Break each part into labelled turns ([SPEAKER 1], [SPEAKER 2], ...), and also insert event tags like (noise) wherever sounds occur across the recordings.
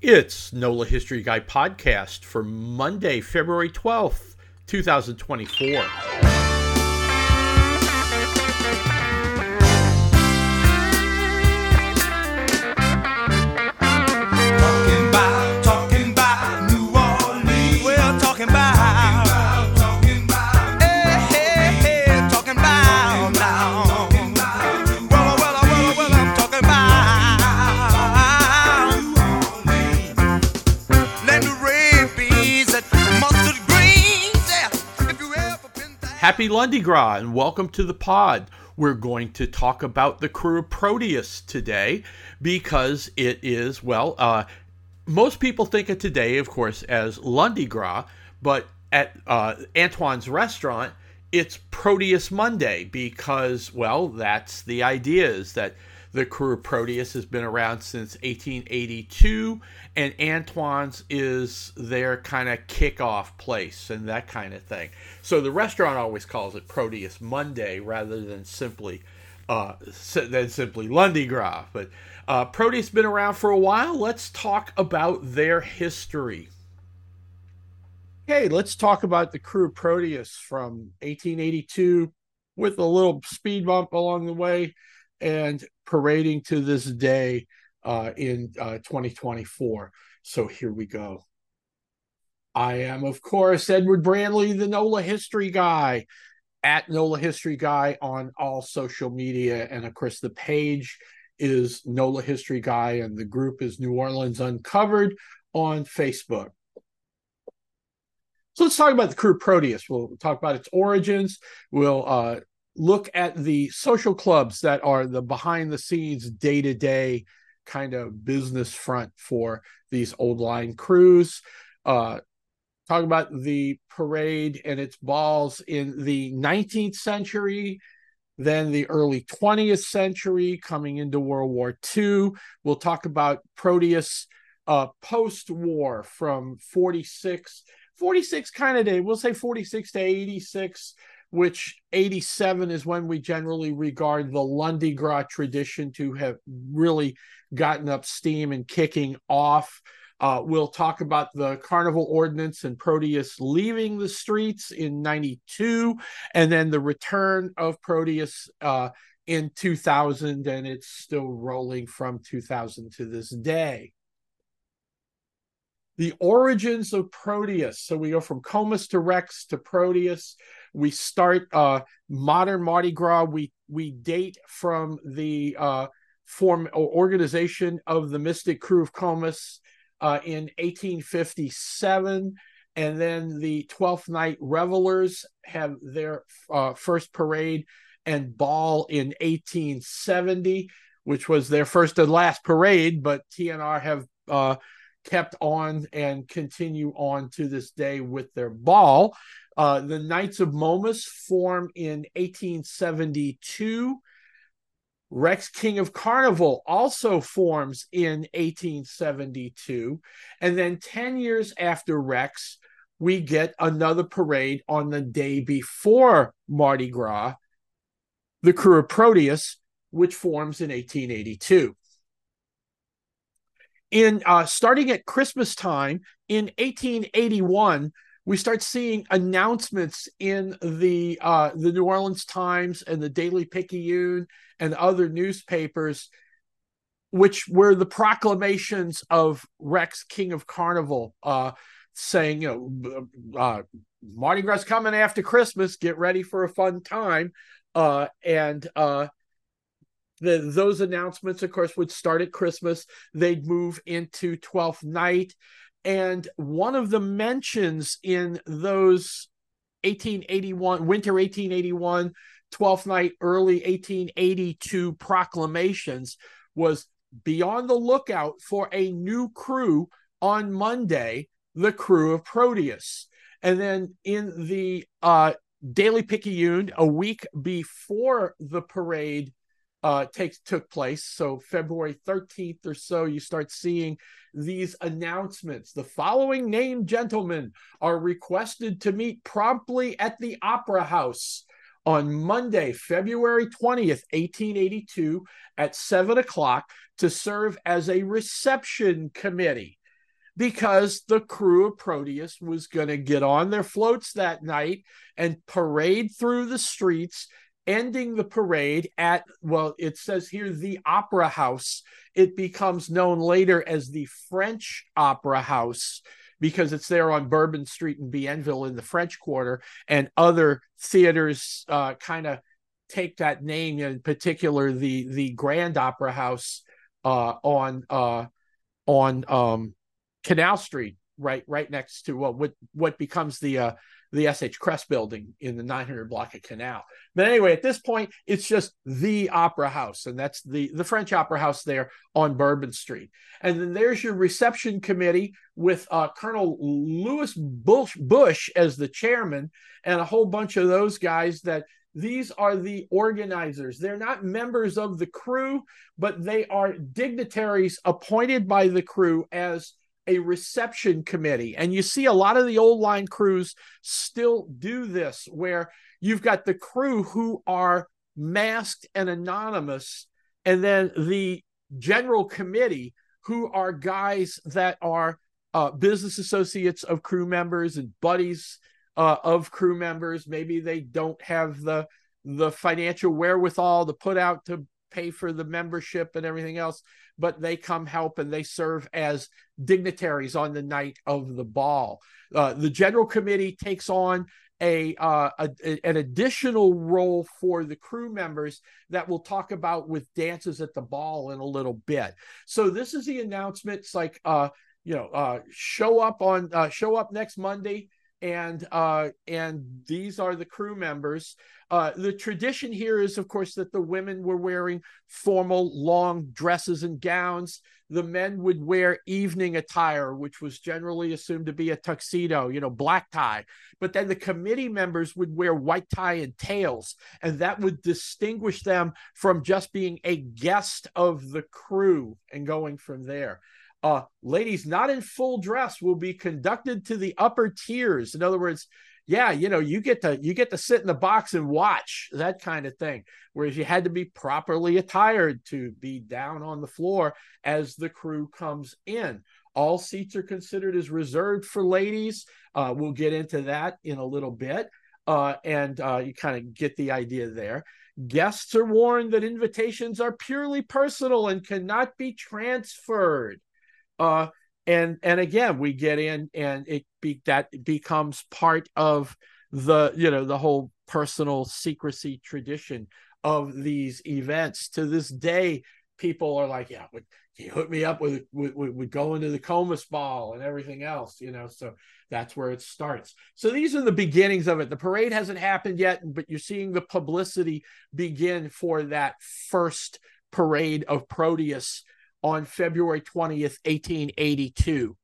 [SPEAKER 1] It's NOLA History Guy podcast for Monday, February 12th, 2024. Happy Lundi Gras and welcome to the pod. We're going to talk about the Krewe of Proteus today because it is, well, uh, most people think of today, of course, as Lundi Gras, but at uh, Antoine's restaurant, it's Proteus Monday because, well, that's the idea is that the Krewe of Proteus has been around since 1882, and Antoine's is their kind of kickoff place and that kind of thing. So the restaurant always calls it Proteus Monday rather than simply uh, than simply Lundi Gras. But uh, Proteus been around for a while. Let's talk about their history. Okay, let's talk about the Krewe Proteus from 1882 with a little speed bump along the way and parading to this day uh, in uh, 2024. So here we go. I am, of course, Edward Branley, the NOLA history guy, at NOLA history guy on all social media. And of course, the page is NOLA history guy, and the group is New Orleans Uncovered on Facebook. So let's talk about the Krewe Proteus. We'll talk about its origins. We'll uh, look at the social clubs that are the behind the scenes, day to day kind of business front for these old line crews. Uh, talk about the parade and its balls in the 19th century, then the early 20th century, coming into World War II. We'll talk about Proteus uh, post war from 46, 46 kind of day, we'll say 46 to 86 which 87 is when we generally regard the Lundi Gras tradition to have really gotten up steam and kicking off. Uh, we'll talk about the Carnival Ordinance and Proteus leaving the streets in 92, and then the return of Proteus uh, in 2000, and it's still rolling from 2000 to this day the origins of Proteus. So we go from Comus to Rex to Proteus. We start uh, modern Mardi Gras. We we date from the uh, form or organization of the Mystick Krewe of Comus uh, in 1857, and then the Twelfth Night Revelers have their uh, first parade and ball in 1870, which was their first and last parade. But TNR have uh, kept on and continue on to this day with their ball. Uh, the Knights of Momus form in 1872. Rex King of Carnival also forms in 1872. And then 10 years after Rex, we get another parade on the day before Mardi Gras, the Krewe of Proteus, which forms in 1882 in uh, starting at Christmas time in 1881, we start seeing announcements in the uh, the New Orleans Times and the Daily Picayune and other newspapers, which were the proclamations of Rex, King of Carnival, uh, saying, you know, uh, Mardi Gras coming after Christmas. Get ready for a fun time, uh, and uh, the, those announcements, of course, would start at Christmas. They'd move into Twelfth Night, and one of the mentions in those 1881 winter 1881 12th night early 1882 proclamations was be on the lookout for a new crew on monday the krewe of proteus. And then in the uh, daily picayune a week before the parade uh, takes took place. So February 13th or so, you start seeing these announcements. The following named gentlemen are requested to meet promptly at the Opera House on Monday, February 20th, 1882, at 7 o'clock to serve as a reception committee. because the Krewe of Proteus was going to get on their floats that night and parade through the streets, ending the parade at, well, it says here the Opera House. It becomes known later as the French Opera House because it's there on Bourbon Street in Bienville in the French Quarter, and other theaters uh, kind of take that name. In particular, the the Grand Opera House uh, on uh, on um, Canal Street, right right next to what what becomes the uh, the SH Kress building in the 900 block of Canal. But anyway, at this point, it's just the Opera House, and that's the the French Opera House there on Bourbon Street. And then there's your reception committee with uh, Colonel Lewis Bush, Bush as the chairman, and a whole bunch of those guys that. These are the organizers. They're not members of the crew, but they are dignitaries appointed by the crew as a reception committee. And you see a lot of the old line crews still do this, where you've got the crew who are masked and anonymous, and then the general committee who are guys that are uh, business associates of crew members and buddies uh, of crew members. Maybe they don't have the the financial wherewithal to put out to pay for the membership and everything else, but they come help and they serve as dignitaries on the night of the ball. Uh, the general committee takes on a, uh, a, an additional role for the crew members that we'll talk about with dances at the ball in a little bit. So this is the announcement. It's like uh, you know, uh, show up on uh, show up next Monday and uh, and these are the crew members. Uh, the tradition here is, of course, that the women were wearing formal long dresses and gowns. The men would wear evening attire, which was generally assumed to be a tuxedo, you know, black tie. But then the committee members would wear white tie and tails, and that would distinguish them from just being a guest of the crew and going from there uh, ladies not in full dress will be conducted to the upper tiers. In other words, yeah, you know, you get to you get to sit in the box and watch that kind of thing. Whereas you had to be properly attired to be down on the floor as the crew comes in. All seats are considered as reserved for ladies. Uh, we'll get into that in a little bit. Uh, and uh, you kind of get the idea there. Guests are warned that invitations are purely personal and cannot be transferred. Uh, and and again, we get in, and it be that becomes part of the you know the whole personal secrecy tradition of these events. To this day, people are like, "Yeah, would you hook me up with with, with going to the Comus Ball and everything else?" You know, so that's where it starts. So these are the beginnings of it. The parade hasn't happened yet, but you're seeing the publicity begin for that first parade of Proteus on February 20th, 1882.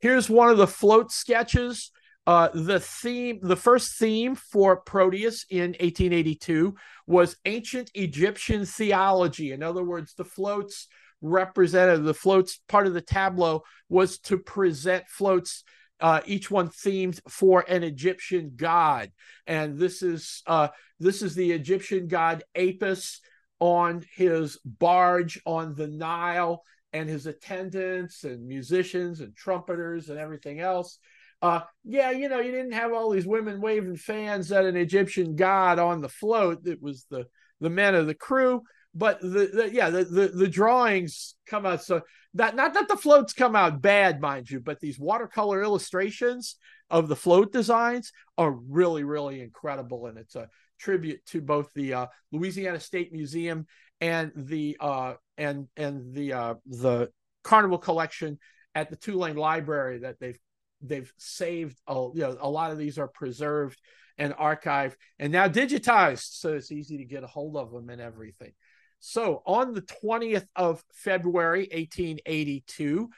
[SPEAKER 1] Here's one of the float sketches. Uh, the theme, the first theme for Proteus in 1882 was ancient Egyptian theology. In other words, the floats represented the floats part of the tableau was to present floats uh, each one themed for an Egyptian god, and this is uh, this is the Egyptian god Apis on his barge on the Nile and his attendants and musicians and trumpeters and everything else. Uh, yeah, you know, you didn't have all these women waving fans at an Egyptian god on the float. It was the the men of the crew. But the, the yeah, the, the the drawings come out so that not that the floats come out bad, mind you, but these watercolor illustrations of the float designs are really, really incredible. And it's a tribute to both the uh, Louisiana State Museum and the uh, and and the uh, the Carnival collection at the Tulane Library that they've they've saved. A, you know, a lot of these are preserved and archived and now digitized, so it's easy to get a hold of them and everything. So on the 20th of February, 1882,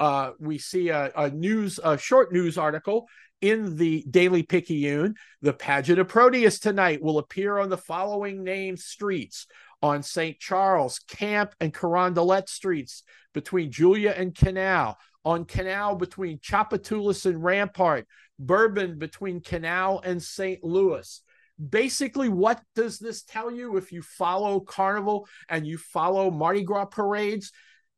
[SPEAKER 1] uh, we see a, a news, a short news article in the Daily Picayune. The pageant of Proteus tonight will appear on the following named streets on St. Charles, Camp, and Carondelet streets between Julia and Canal, on Canal between Tchoupitoulas and Rampart, Bourbon between Canal and St. Louis. Basically, what does this tell you if you follow Carnival and you follow Mardi Gras parades?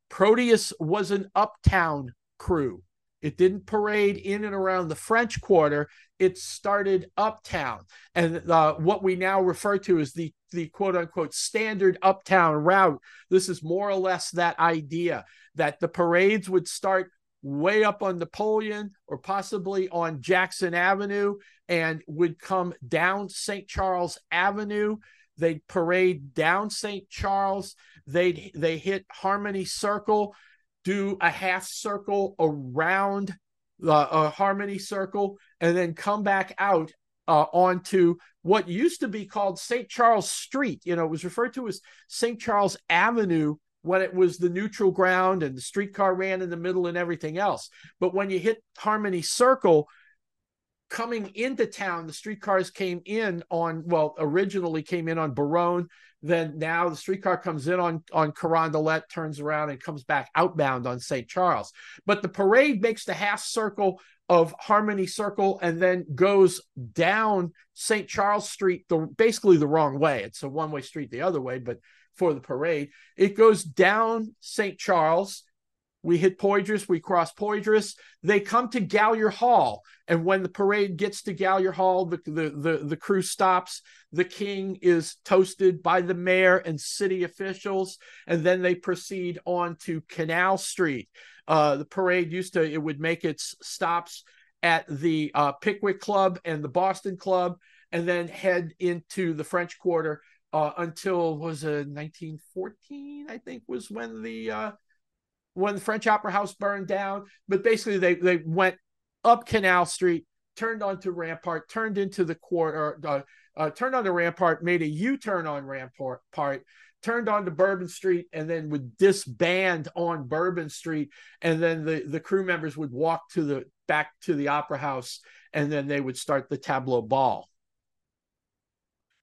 [SPEAKER 1] Proteus was an uptown crew. It didn't parade in and around the French Quarter. It started uptown, and uh, what we now refer to as the the quote unquote standard uptown route. This is more or less that idea that the parades would start way up on Napoleon or possibly on Jackson Avenue and would come down St. Charles Avenue. They'd parade down St. Charles. They'd they hit Harmony Circle, do a half circle around the uh, Harmony Circle, and then come back out uh, onto what used to be called St. Charles Street. You know, it was referred to as St. Charles Avenue when it was the neutral ground and the streetcar ran in the middle and everything else. But when you hit Harmony Circle, coming into town, the streetcars came in on, well, originally came in on Baronne. Then now the streetcar comes in on, on Carondelet, turns around and comes back outbound on St. Charles. But the parade makes the half circle of Harmony Circle and then goes down St. Charles Street, the basically the wrong way. It's a one way street the other way, but for the parade, it goes down St. Charles. We hit Poydras, we cross Poydras. They come to Gallier Hall. And when the parade gets to Gallier Hall, the, the, the, the crew stops. The king is toasted by the mayor and city officials. And then they proceed on to Canal Street. Uh, the parade used to, it would make its stops at the uh, Pickwick Club and the Boston Club, and then head into the French Quarter uh, until was it 1914? I think was when the uh, when the French Opera House burned down. But basically, they they went up Canal Street, turned onto Rampart, turned into the quarter, uh, uh, turned onto Rampart, made a U turn on Rampart, part, turned onto Bourbon Street, and then would disband on Bourbon Street, and then the the crew members would walk to the back to the Opera House, and then they would start the tableau ball.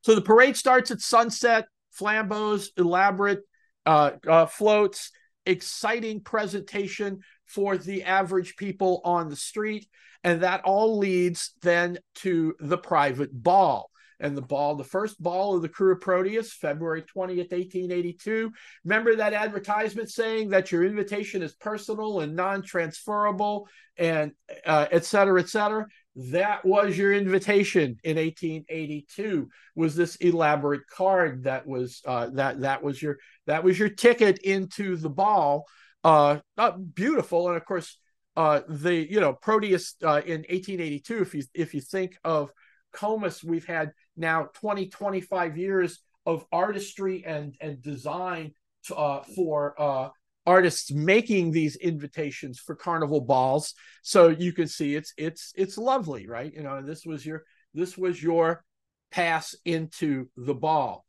[SPEAKER 1] So the parade starts at sunset, flambeaux, elaborate uh, uh, floats, exciting presentation for the average people on the street. And that all leads then to the private ball. And the ball, the first ball of the Krewe of Proteus, February 20th, 1882. Remember that advertisement saying that your invitation is personal and non transferable and uh, et cetera, et cetera that was your invitation in 1882 was this elaborate card that was uh, that that was your that was your ticket into the ball uh, uh beautiful. And of course uh the you know proteus uh, in 1882 if you if you think of comus we've had now 20 25 years of artistry and and design to, uh, for uh artists making these invitations for carnival balls. So you can see it's it's it's lovely right? You know this was your this was your pass into the ball.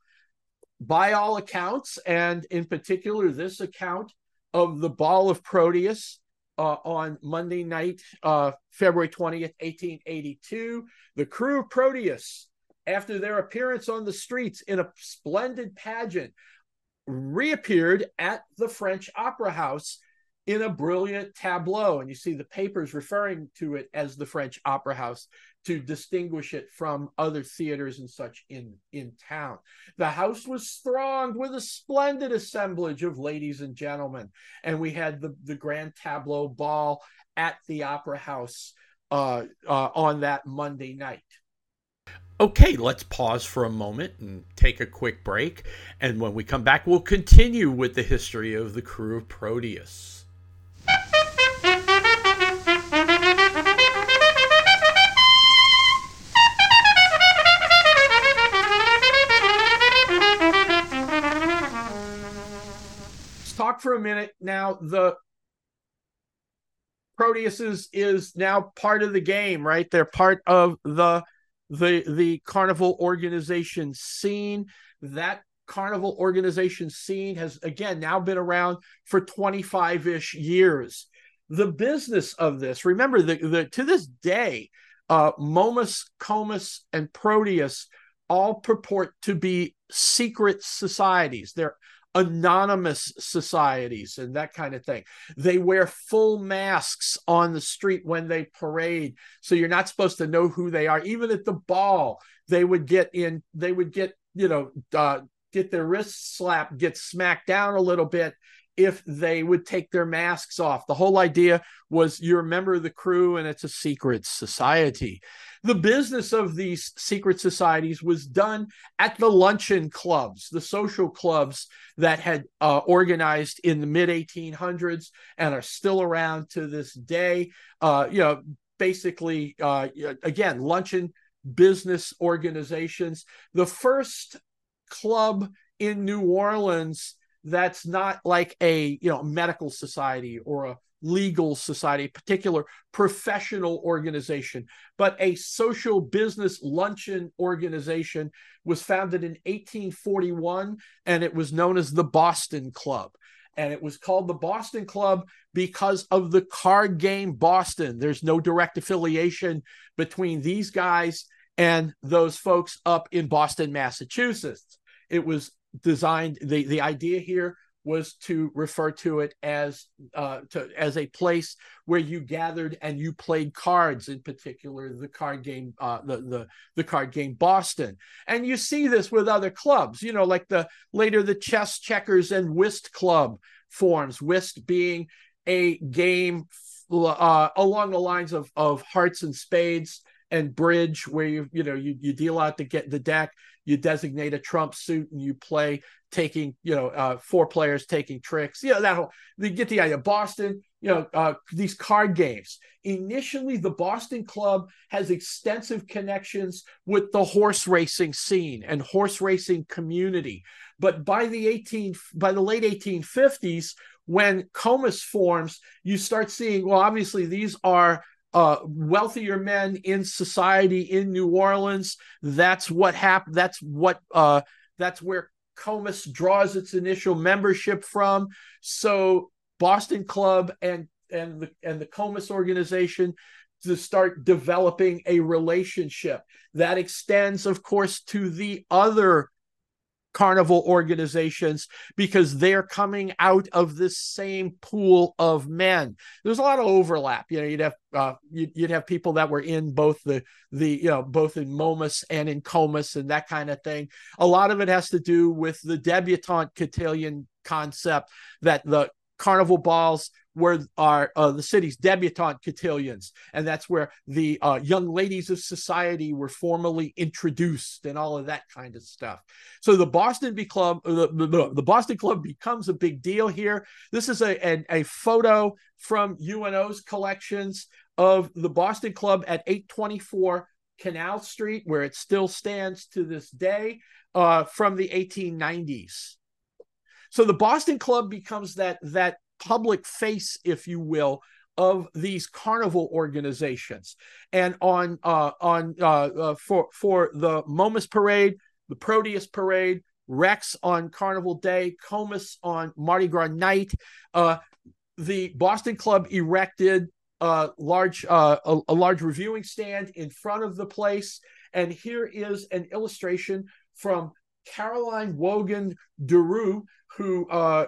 [SPEAKER 1] By all accounts and in particular this account of the ball of proteus uh, on monday night uh, february 20th 1882 the krewe of proteus after their appearance on the streets in a splendid pageant reappeared at the French Opera House in a brilliant tableau. And you see the papers referring to it as the French Opera House to distinguish it from other theaters and such in, in town. The house was thronged with a splendid assemblage of ladies and gentlemen. And we had the, the grand tableau ball at the Opera House uh, uh, on that Monday night. Okay, let's pause for a moment and take a quick break. And when we come back, we'll continue with the history of the Krewe of Proteus. Let's talk for a minute now. The Proteus is, is now part of the game, right? They're part of the the the carnival organization scene. That carnival organization scene has again now been around for 25ish years. The business of this remember the, the to this day uh momus comus and proteus all purport to be secret societies. They're anonymous societies and that kind of thing. They wear full masks on the street when they parade, so you're not supposed to know who they are. Even at the ball, they would get in, they would get, you know, uh, get their wrists slapped, get smacked down a little bit, if they would take their masks off. The whole idea was you're a member of the crew and it's a secret society. The business of these secret societies was done at the luncheon clubs, the social clubs that had uh, organized in the mid 1800s and are still around to this day. Uh, you know, basically, uh, again, luncheon business organizations. The first club in New Orleans that's not like a you know medical society or a legal society, a particular professional organization, but a social business luncheon organization was founded in 1841 and it was known as the Boston Club. And it was called the Boston Club because of the card game Boston. There's no direct affiliation between these guys and those folks up in Boston, Massachusetts. It was designed, the, the idea here was to refer to it as uh, to, as a place where you gathered and you played cards, in particular the card game, uh, the, the the card game Boston. And you see this with other clubs, you know, like the later the chess, checkers, and whist club forms. Whist being a game uh, along the lines of of hearts and spades and bridge, where you you know you you deal out the get the deck you designate a trump suit and you play taking you know uh, four players taking tricks. You know that whole you get the idea. Boston you know uh, these card games. Initially the boston club has extensive connections with the horse racing scene and horse racing community. But by the 18 by the late 1850s when comus forms you start seeing well obviously these are uh, wealthier men in society in New Orleans. That's what happened. That's what. Uh, that's where Comus draws its initial membership from. So Boston Club and and the and the Comus organization to start developing a relationship that extends, of course, to the other carnival organizations because they're coming out of this same pool of men. There's a lot of overlap. You know, you'd have uh, you'd, you'd, have people that were in both the the you know both in Momus and in Comus and that kind of thing. A lot of it has to do with the debutante cotillion concept that the carnival balls where are uh, the city's debutante cotillions, and that's where the uh, young ladies of society were formally introduced, and all of that kind of stuff. So the Boston Club, uh, the, the, the, Boston Club becomes a big deal here. This is a, a, a photo from UNO's collections of the Boston Club at 824 Canal Street, where it still stands to this day, uh, from the 1890s. So the Boston Club becomes that that public face, if you will, of these carnival organizations. And on uh, on uh, uh, for for the Momus Parade, the Proteus Parade, Rex on Carnival Day, Comus on Mardi Gras night, uh, the Boston Club erected a large uh, a, a large reviewing stand in front of the place. And here is an illustration from Caroline Wogan Durieux, who uh,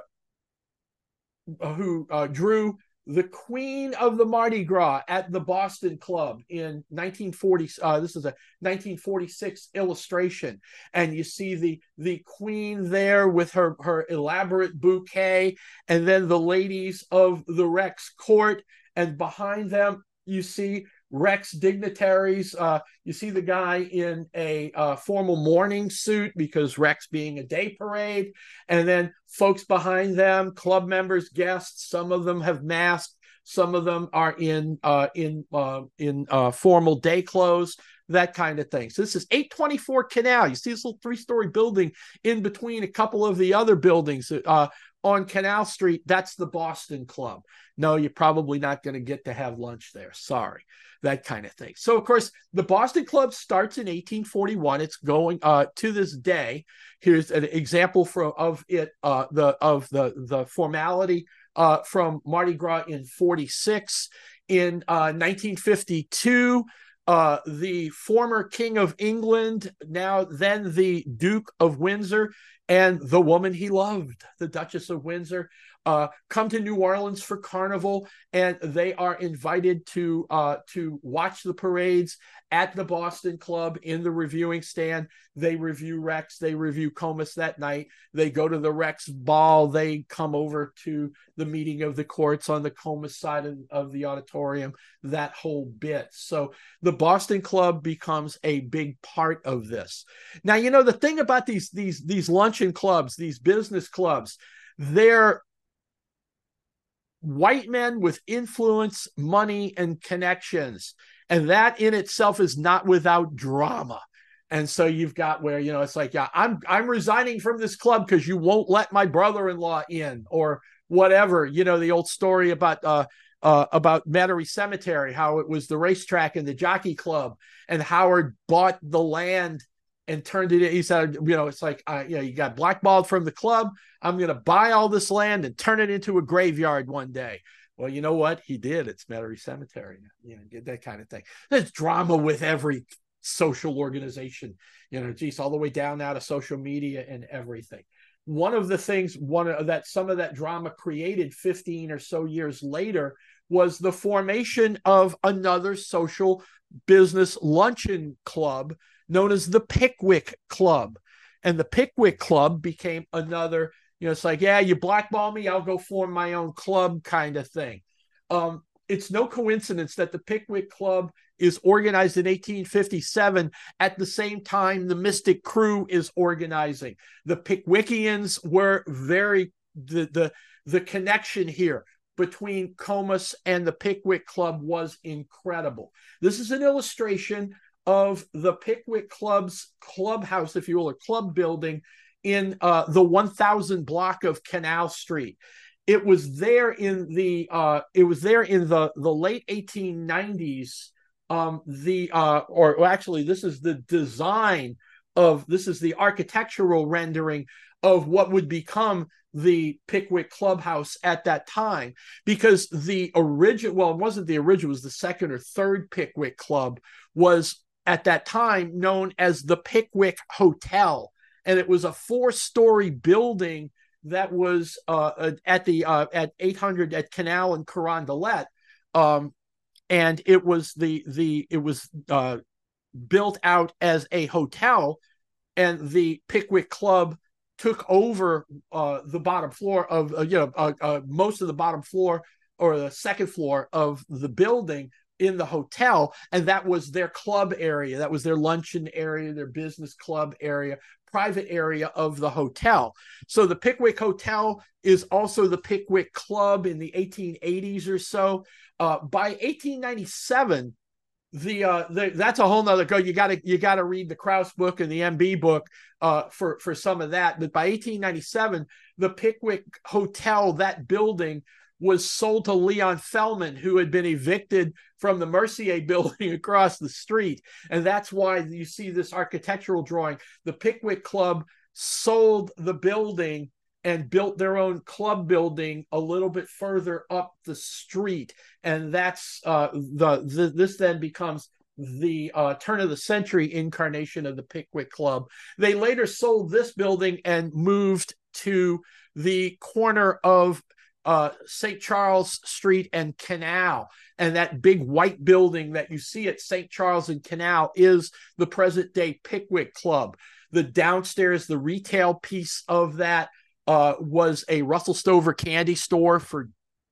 [SPEAKER 1] who uh, drew the Queen of the Mardi Gras at the Boston Club in 1940. Uh, this is a 1946 illustration, and you see the the Queen there with her her elaborate bouquet, and then the ladies of the Rex Court, and behind them you see Rex dignitaries. Uh, you see the guy in a uh, formal morning suit because Rex being a day parade, and then folks behind them, club members, guests. Some of them have masked. Some of them are in uh, in uh, in uh, formal day clothes. That kind of thing. So this is 824 Canal. You see this little three-story building in between a couple of the other buildings. Uh, on Canal Street, that's the Boston Club. No, you're probably not going to get to have lunch there. Sorry, that kind of thing. So, of course, the Boston Club starts in 1841. It's going uh, to this day. Here's an example from of it, uh, the of the the formality uh, from Mardi Gras in 46. In 1952, uh, uh, the former King of England, now then the Duke of Windsor, and the woman he loved, the Duchess of Windsor, uh, come to New Orleans for Carnival, and they are invited to uh, to watch the parades at the Boston Club in the reviewing stand. They review Rex, they review Comus that night. They go to the Rex ball. They come over to the meeting of the courts on the Comus side of, of the auditorium. That whole bit. So the Boston Club becomes a big part of this. Now, you know the thing about these these these luncheon clubs, these business clubs, they're white men with influence, money, and connections. And that in itself is not without drama. And so you've got where, you know, it's like, yeah, I'm I'm resigning from this club because you won't let my brother-in-law in or whatever. You know, the old story about uh uh, about Metairie Cemetery, how it was the racetrack and the jockey club, and Howard bought the land and turned it. He said, you know, it's like, uh, you know, you got blackballed from the club. I'm going to buy all this land and turn it into a graveyard one day. Well, you know what? He did. It's Metairie Cemetery. You know, did that kind of thing. There's drama with every social organization, you know, geez, all the way down now to social media and everything. One of the things, one of that some of that drama created 15 or so years later was the formation of another social business luncheon club known as the Pickwick Club. And the Pickwick Club became another, you know, it's like, yeah, you blackball me, I'll go form my own club kind of thing. Um, it's no coincidence that the Pickwick Club is organized in 1857 at the same time the Mystick Krewe is organizing. The Pickwickians were very the the the connection here between Comus and the Pickwick Club was incredible. This is an illustration of the Pickwick Club's clubhouse, if you will, a club building in uh, the 1000 block of Canal Street. It was there in the uh, it was there in the the late 1890s. Um, the uh, or actually, this is the design of this is the architectural rendering of what would become the Pickwick Clubhouse at that time because the original well it wasn't the original it was the second or third Pickwick Club was at that time known as the Pickwick Hotel. And it was a four story building that was uh, at the uh, at 800 at Canal and Carondelet. Um, and it was the the it was uh, built out as a hotel, and the Pickwick Club took over uh, the bottom floor of uh, you know uh, uh, most of the bottom floor or the second floor of the building in the hotel and that was their club area. That was their luncheon area their business club area private area of the hotel. So the pickwick hotel is also the pickwick club in the 1880s or so. Uh, by 1897 the uh the, that's a whole nother go you gotta you gotta read the kraus book and the mb book uh for for some of that. But by 1897 the pickwick hotel that building was sold to Leon Fellman, who had been evicted from the Mercier (laughs) building across the street. And that's why you see this architectural drawing. The Pickwick Club sold the building and built their own club building a little bit further up the street. And that's uh, the, the this then becomes the uh, turn of the century incarnation of the Pickwick Club. They later sold this building and moved to the corner of uh, St. Charles Street and Canal. And that big white building that you see at St. Charles and Canal is the present day Pickwick Club. The downstairs, the retail piece of that uh, was a Russell Stover candy store for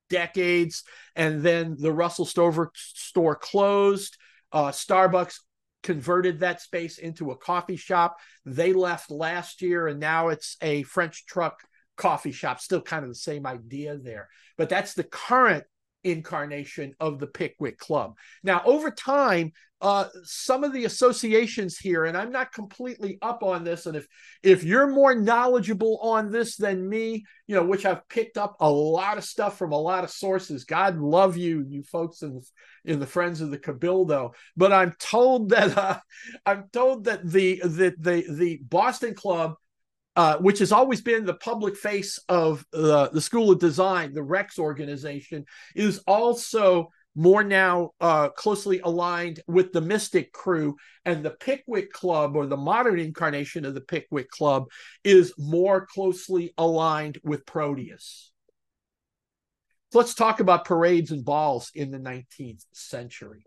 [SPEAKER 1] decades. And then the Russell Stover store closed. Uh, Starbucks converted that space into a coffee shop. They left last year, and now it's a French truck coffee shop, still kind of the same idea there. But that's the current incarnation of the Pickwick Club. Now, over time, uh, some of the associations here, and I'm not completely up on this, and if if you're more knowledgeable on this than me, you know, which I've picked up a lot of stuff from a lot of sources. God love you, you folks in in the Friends of the Cabildo. But I'm told that uh, I'm told that the that the the Boston Club uh, which has always been the public face of the, the School of Design, the Rex organization, is also more now uh, closely aligned with the Mystick Krewe. And the Pickwick Club, or the modern incarnation of the Pickwick Club, is more closely aligned with Proteus. So let's talk about parades and balls in the 19th century.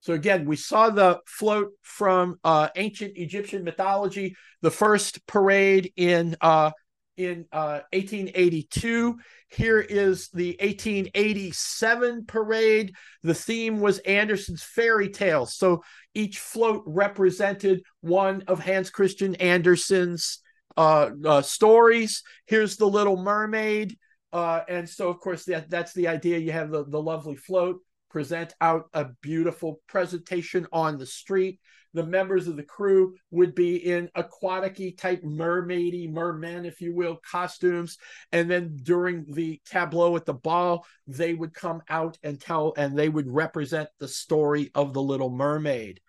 [SPEAKER 1] So again, we saw the float from uh, ancient Egyptian mythology, the first parade in uh, in uh, 1882. Here is the 1887 parade. The theme was Andersen's fairy tales. So each float represented one of Hans Christian Andersen's uh, uh, stories. Here's the Little Mermaid. Uh, and so, of course, that, that's the idea. You have the, the lovely float, present out a beautiful presentation on the street the members of the crew would be in aquatic type mermaidy, mermen, if you will, costumes. And then during the tableau at the ball, they would come out and tell, and they would represent the story of the Little Mermaid.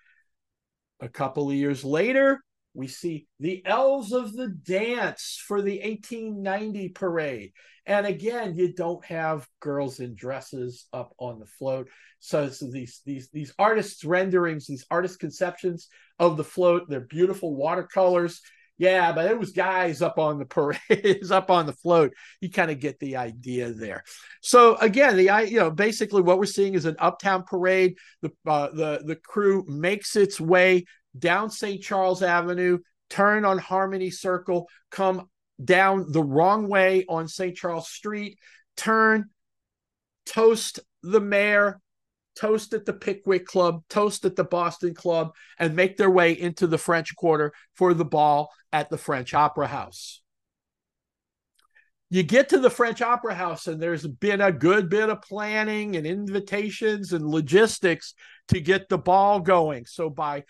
[SPEAKER 1] A couple of years later, we see the Elves of the Dance for the 1890 parade. And again, you don't have girls in dresses up on the float. So, so these these these artists' renderings, these artist conceptions of the float, they're beautiful watercolors. Yeah, but it was guys up on the (laughs) parade, up on the float. You kind of get the idea there. So again, the I you know basically what we're seeing is an uptown parade. The uh, the the crew makes its way down St. Charles Avenue, turn on Harmony Circle, come down the wrong way on St. Charles Street, turn, toast the mayor, toast at the Pickwick Club, toast at the Boston Club, and make their way into the French Quarter for the ball at the French Opera House. You get to the French Opera House, and there's been a good bit of planning and invitations and logistics to get the ball going. So by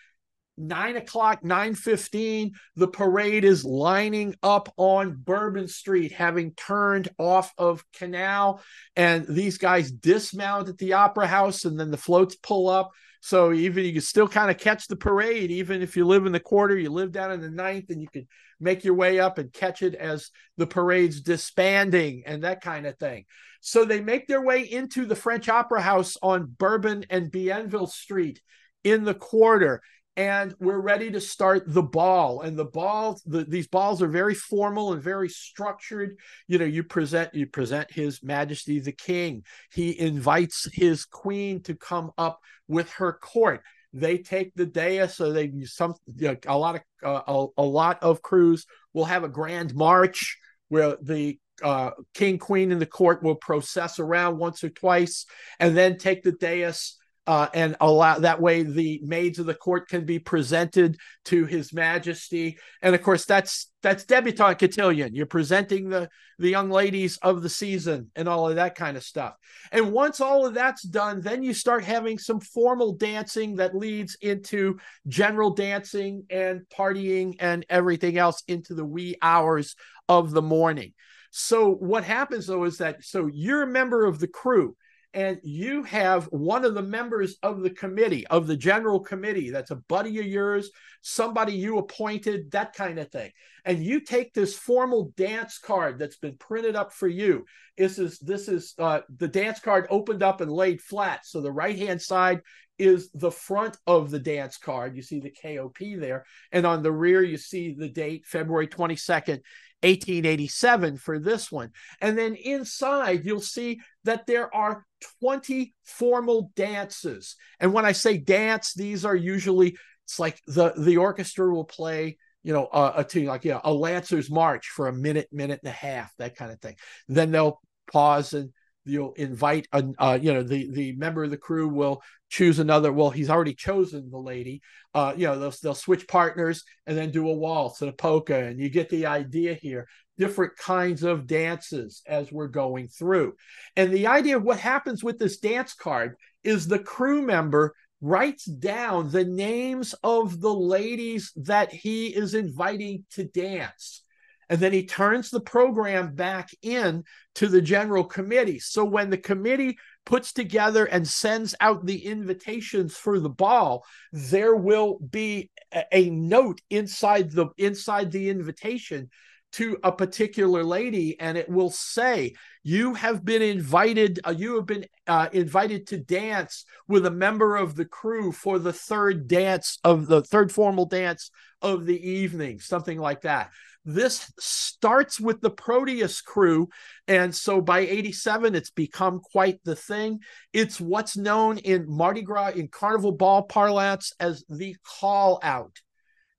[SPEAKER 1] nine o'clock, nine fifteen, the parade is lining up on Bourbon Street, having turned off of Canal, and these guys dismount at the Opera House, and then the floats pull up. So even you can still kind of catch the parade, even if you live in the quarter, you live down in the ninth, and you can make your way up and catch it as the parade's disbanding and that kind of thing. So they make their way into the French Opera House on Bourbon and Bienville Street in the quarter and we're ready to start the ball. And the balls the, these balls are very formal and very structured. You know you present you present his majesty the king. He invites his queen to come up with her court. They take the dais so they some you know, a lot of uh, a, a lot of crews will have a grand march where the uh, king queen and the court will process around once or twice and then take the dais uh, and allow that way the maids of the court can be presented to his majesty. And of course that's that's debutante cotillion. You're presenting the the young ladies of the season and all of that kind of stuff. And once all of that's done then you start having some formal dancing that leads into general dancing and partying and everything else into the wee hours of the morning. So what happens though is that so you're a member of the crew and you have one of the members of the committee, of the general committee, that's a buddy of yours, somebody you appointed, that kind of thing. And you take this formal dance card that's been printed up for you. This is this is uh, the dance card opened up and laid flat. So the right hand side is the front of the dance card. You see the KOP there, and on the rear you see the date, February twenty second. 1887 for this one. And then inside, you'll see that there are 20 formal dances. And when I say dance, these are usually, it's like the, the orchestra will play you know, a, a tune like you know, a Lancers March for a minute, minute and a half, that kind of thing. Then they'll pause and you'll invite a uh, you know the the member of the crew will choose another well he's already chosen the lady. Uh you know they'll, they'll switch partners and then do a waltz and a polka and you get the idea here. Different kinds of dances as we're going through. And the idea of what happens with this dance card is the crew member writes down the names of the ladies that he is inviting to dance. And then he turns the program back in to the general committee. So when the committee puts together and sends out the invitations for the ball, there will be a, note inside the inside the invitation to a particular lady and it will say you have been invited uh, you have been uh, invited to dance with a member of the crew for the third dance of the third formal dance of the evening something like that. This starts with the proteus crew and so by 87 it's become quite the thing. It's what's known in mardi gras in carnival ball parlance as the call out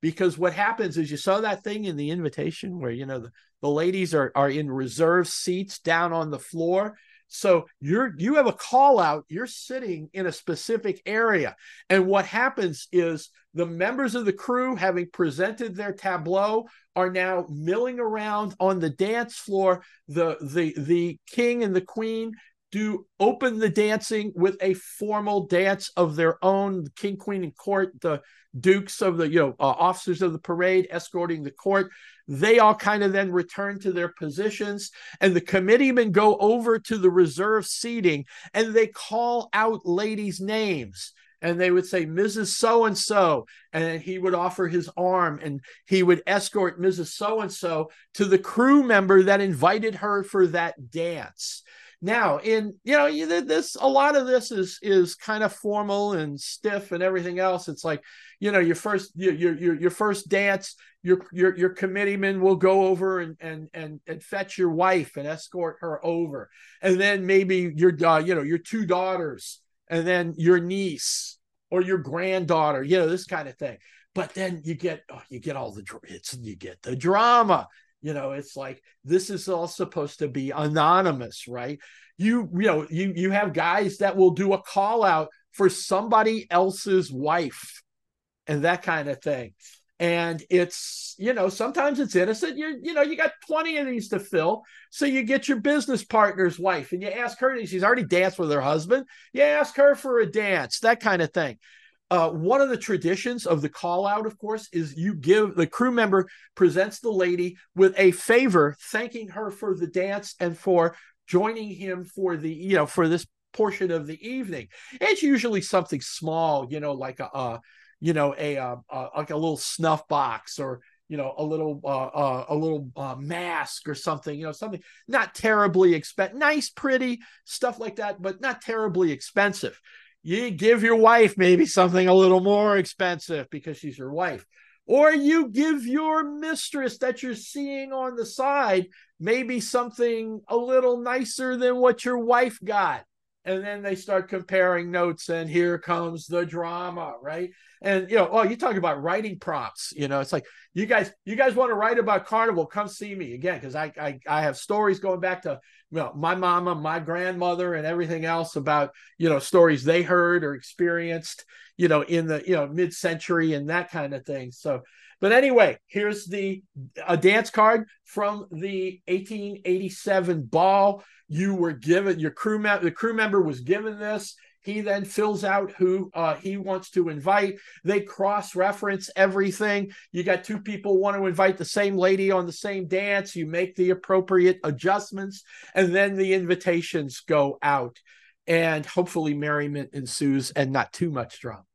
[SPEAKER 1] because what happens is you saw that thing in the invitation where you know the, the ladies are are in reserve seats down on the floor. So you're you have a call out. You're sitting in a specific area. And what happens is the members of the crew having presented their tableau are now milling around on the dance floor. The the the king and the queen do open the dancing with a formal dance of their own. King queen and court the dukes of the you know uh, officers of the parade escorting the court. They all kind of then return to their positions and the committeemen go over to the reserve seating and they call out ladies names and they would say mrs so and so and he would offer his arm and he would escort mrs so and so to the crew member that invited her for that dance now, in you know, this a lot of this is is kind of formal and stiff and everything else. It's like, you know, your first your your your first dance, your your your committeeman will go over and and and and fetch your wife and escort her over, and then maybe your uh, you know your two daughters, and then your niece or your granddaughter, you know, this kind of thing. But then you get oh, you get all the it's you get the drama you know it's like this is all supposed to be anonymous right? You you know you you have guys that will do a call out for somebody else's wife and that kind of thing. And it's you know sometimes it's innocent. You you know you got plenty of these to fill. So you get your business partner's wife and you ask her she's already danced with her husband. You ask her for a dance that kind of thing uh, one of the traditions of the call out, of course, is you give the crew member presents the lady with a favor, thanking her for the dance and for joining him for the you know for this portion of the evening. It's usually something small, you know, like a, a you know a, a, a, like a little snuff box or you know a little uh, uh, a little uh, mask or something you know something not terribly expensive nice pretty stuff like that but not terribly expensive you give your wife maybe something a little more expensive because she's your wife. Or you give your mistress that you're seeing on the side maybe something a little nicer than what your wife got and then they start comparing notes and here comes the drama right? And you know oh you talk about writing prompts you know it's like you guys you guys want to write about carnival come see me again because I, I i have stories going back to you know my mama my grandmother and everything else about you know stories they heard or experienced you know in the you know mid-century and that kind of thing. So but anyway here's the a dance card from the 1887 ball you were given your crew member the crew member was given this he then fills out who uh, he wants to invite. They cross reference everything. You got two people want to invite the same lady on the same dance. You make the appropriate adjustments, and then the invitations go out. And hopefully, merriment ensues and not too much drama.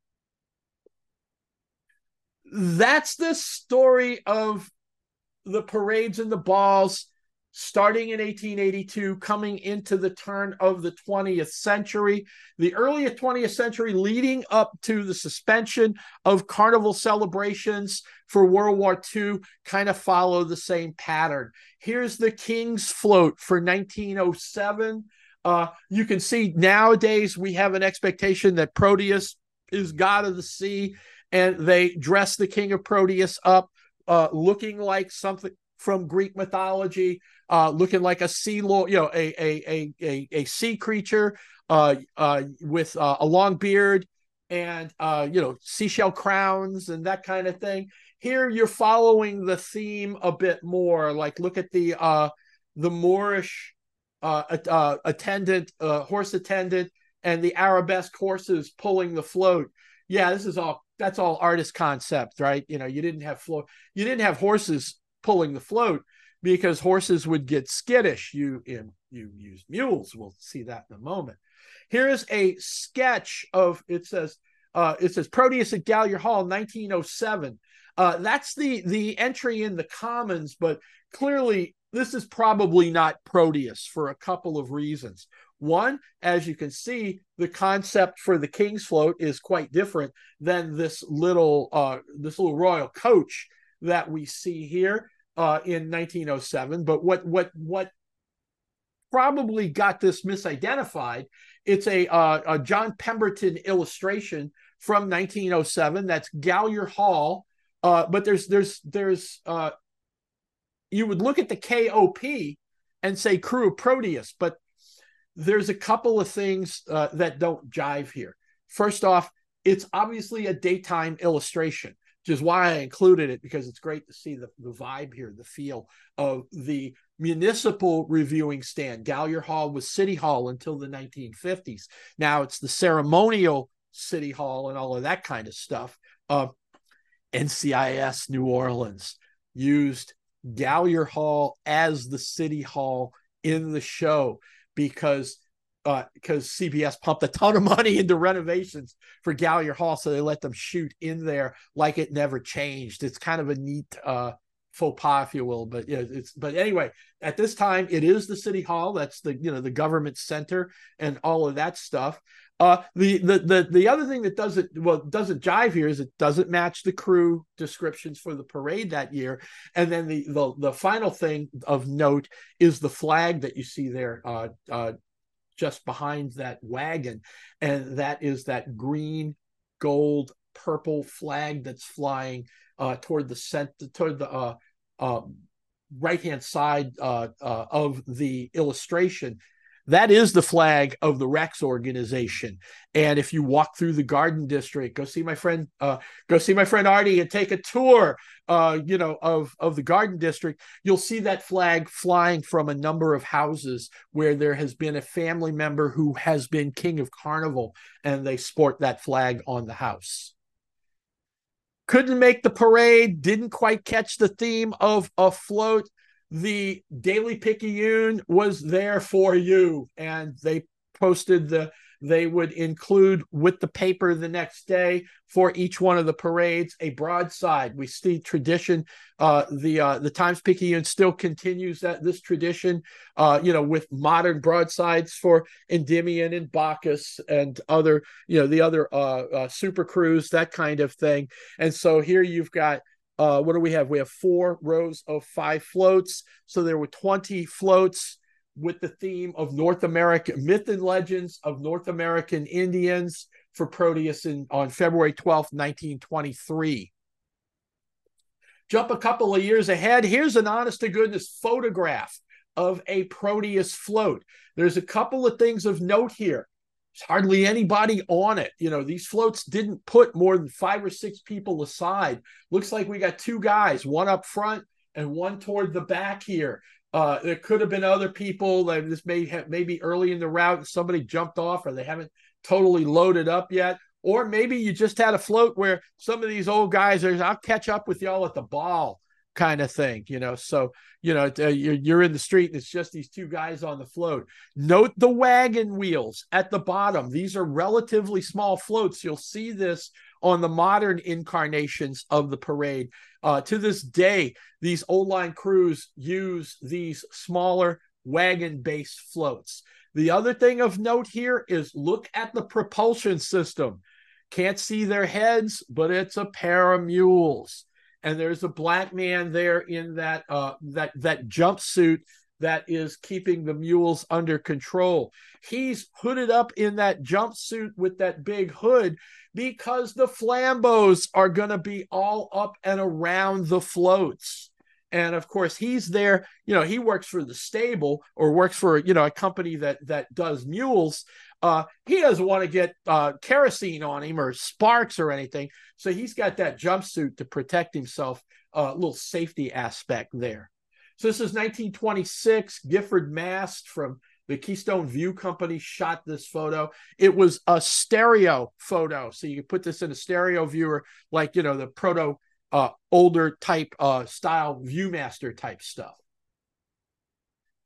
[SPEAKER 1] That's the story of the parades and the balls starting in 1882, coming into the turn of the 20th century, the early 20th century leading up to the suspension of carnival celebrations for World War II, kind of follow the same pattern. Here's the King's Float for 1907. Uh, you can see nowadays we have an expectation that Proteus is god of the sea, and they dress the king of Proteus up uh, looking like something from Greek mythology uh, looking like a sea lo- you know, a a a a, a sea creature uh, uh, with uh, a long beard and uh, you know seashell crowns and that kind of thing. Here you're following the theme a bit more. Like look at the the Moorish attendant, horse attendant, and the arabesque horses pulling the float. Yeah, this is all that's all artist concept, right? You know, you didn't have float, you didn't have horses pulling the float because horses would get skittish. You in you use mules. We'll see that in a moment. Here's a sketch of it says uh, it says Proteus at Gallier Hall, 1907. Uh, that's the the entry in the commons, but clearly this is probably not Proteus for a couple of reasons. One, as you can see, the concept for the King's float is quite different than this little uh, this little royal coach that we see here uh, in 1907. But what what what probably got this misidentified? It's a, uh, a John Pemberton illustration from 1907. That's Gallier Hall. Uh, but there's there's there's uh, you would look at the KOP and say Krewe Proteus, but there's a couple of things uh, that don't jive here. First off, it's obviously a daytime illustration, which is why I included it because it's great to see the, the vibe here, the feel of the municipal reviewing stand. Gallier Hall was City Hall until the 1950s. Now it's the ceremonial City Hall and all of that kind of stuff. Uh, NCIS New Orleans used Gallier Hall as the City Hall in the show because uh, because CBS pumped a ton of (laughs) money into renovations for Gallier Hall, so they let them shoot in there like it never changed. It's kind of a neat uh, faux pas, if you will. But yeah, it's but anyway, at this time, it is the city hall. That's the you know the government center and all of that stuff. Uh, the the the the other thing that doesn't well doesn't jive here is it doesn't match the crew descriptions for the parade that year, and then the the the final thing of note is the flag that you see there, uh, uh, just behind that wagon, and that is that green, gold, purple flag that's flying uh, toward the center toward the uh, uh, right hand side of the illustration that is the flag of the Rex organization. And if you walk through the Garden District, go see my friend, uh, go see my friend Artie, and take a tour, uh, you know, of of the Garden District. You'll see that flag flying from a number of houses where there has been a family member who has been king of carnival, and they sport that flag on the house. Couldn't make the parade, didn't quite catch the theme of a float the Daily Picayune was there for you, and they posted the they would include with the paper the next day for each one of the parades a broadside. We see tradition. Uh, the uh, the Times Picayune still continues that this tradition. Uh, you know, with modern broadsides for Endymion and Bacchus and other you know the other uh, uh, super krewes that kind of thing. And so here you've got uh, what do we have? We have four rows of five floats. So there were 20 floats with the theme of North American myth and legends of North American Indians for Proteus in, on February 12th, 1923. Jump a couple of years ahead. Here's an honest to goodness photograph of a Proteus float. There's a couple of things of note here. There's hardly anybody on it. You know, these floats didn't put more than five or six people aside. Looks like we got two guys, one up front and one toward the back here. Uh, there could have been other people that this may have maybe early in the route somebody jumped off or they haven't totally loaded up yet. Or maybe you just had a float where some of these old guys are, I'll catch up with y'all at the ball kind of thing, you know. So, you know, uh, you're, in the street and it's just these two guys on the float. Note the wagon wheels at the bottom. These are relatively small floats. You'll see this on the modern incarnations of the parade. Uh, to this day, these old line krewes use these smaller wagon based floats. The other thing of note here is look at the propulsion system. Can't see their heads, but it's a pair of mules and there's a black man there in that uh, that that jumpsuit that is keeping the mules under control. He's hooded up in that jumpsuit with that big hood because the flambeaux are going to be all up and around the floats. And of course, he's there. You know, he works for the stable or works for you know a company that that does mules. Uh, he doesn't want to get uh, kerosene on him or sparks or anything. So he's got that jumpsuit to protect himself, a uh, little safety aspect there. So this is 1926. Gifford Mast from the Keystone View Company shot this photo. It was a stereo photo. So you can put this in a stereo viewer, like, you know, the proto uh, older type uh, style Viewmaster type stuff.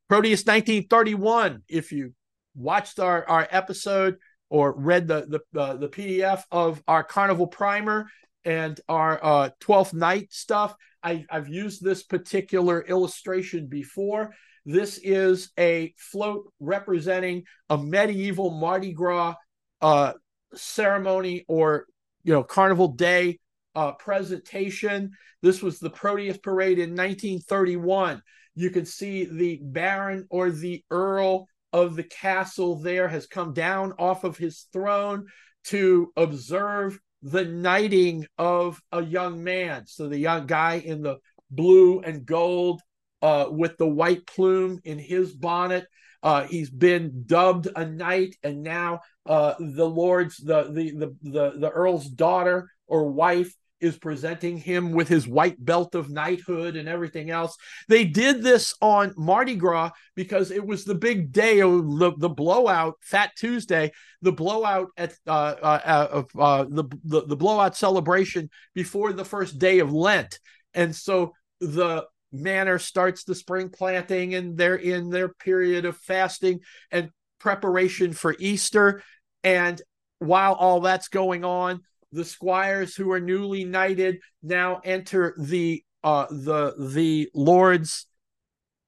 [SPEAKER 1] Proteus 1931, if you watched our, our episode or read the the, uh, the PDF of our Carnival Primer, and our uh, 12th night stuff. I, I've used this particular illustration before. This is a float representing a medieval Mardi Gras uh, ceremony or you know carnival day uh, presentation. This was the Proteus Parade in 1931. You can see the Baron or the Earl of the castle there has come down off of his throne to observe the knighting of a young man. So the young guy in the blue and gold uh, with the white plume in his bonnet. Uh, he's been dubbed a knight, and now uh, the lord's the, the the the the earl's daughter or wife is presenting him with his white belt of knighthood and everything else. They did this on Mardi Gras because it was the big day of the, the blowout, Fat Tuesday, the blowout at uh, uh, uh, the, the the blowout celebration before the first day of Lent, and so the manor starts the spring planting, and they're in their period of fasting and preparation for Easter, and while all that's going on the squires who are newly knighted now enter the uh the the lord's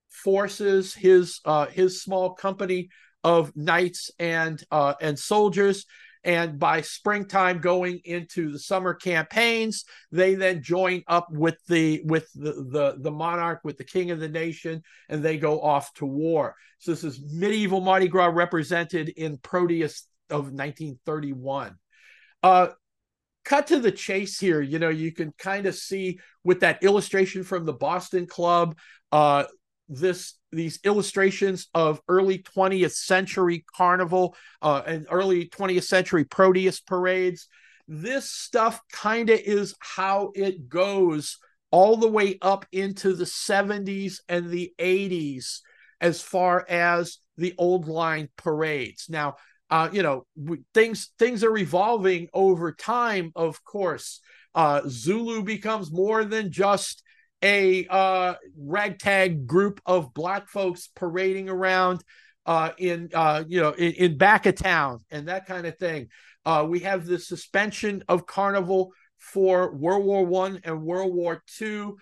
[SPEAKER 1] forces his uh his small company of knights and uh and soldiers. And by springtime going into the summer campaigns they then join up with the with the, the the monarch with the king of the nation and they go off to war. So this is medieval mardi gras represented in proteus of 1931 uh cut to the chase here. You know you can kind of see with that illustration from the boston club uh this these illustrations of early 20th century carnival uh and early 20th century proteus parades. This stuff kind of is how it goes all the way up into the 70s and the 80s as far as the old line parades. Now uh, you know, things things are evolving over time. Of course, uh, Zulu becomes more than just a uh, ragtag group of black folks parading around uh, in uh, you know in, in, back of town and that kind of thing. Uh, we have the suspension of carnival for World War One and World War Two.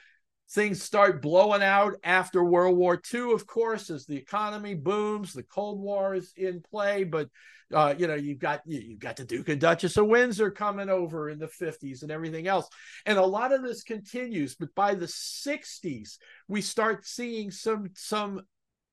[SPEAKER 1] Things start blowing out after World War II, of course, as the economy booms. The Cold War is in play, but uh, you know, you've got you've got the Duke and Duchess of Windsor coming over in the 50s and everything else. And a lot of this continues, but by the 60s, we start seeing some some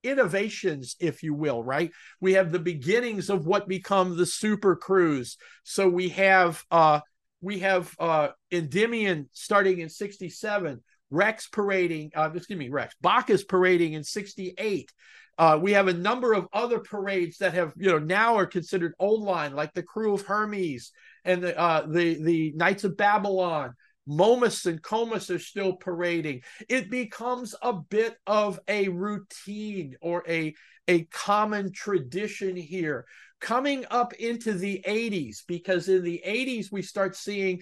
[SPEAKER 1] innovations, if you will, right? We have the beginnings of what become the super krewes. So we have uh we have uh Endymion starting in 67, Rex parading, uh, excuse me, Rex, Bacchus parading in 68. Uh, we have a number of other parades that have, you know, now are considered old line, like the Krewe of Hermes and the uh, the the Knights of Babylon. Momus and Comus are still parading. It becomes a bit of a routine or a a common tradition here coming up into the 80s because in the 80s we start seeing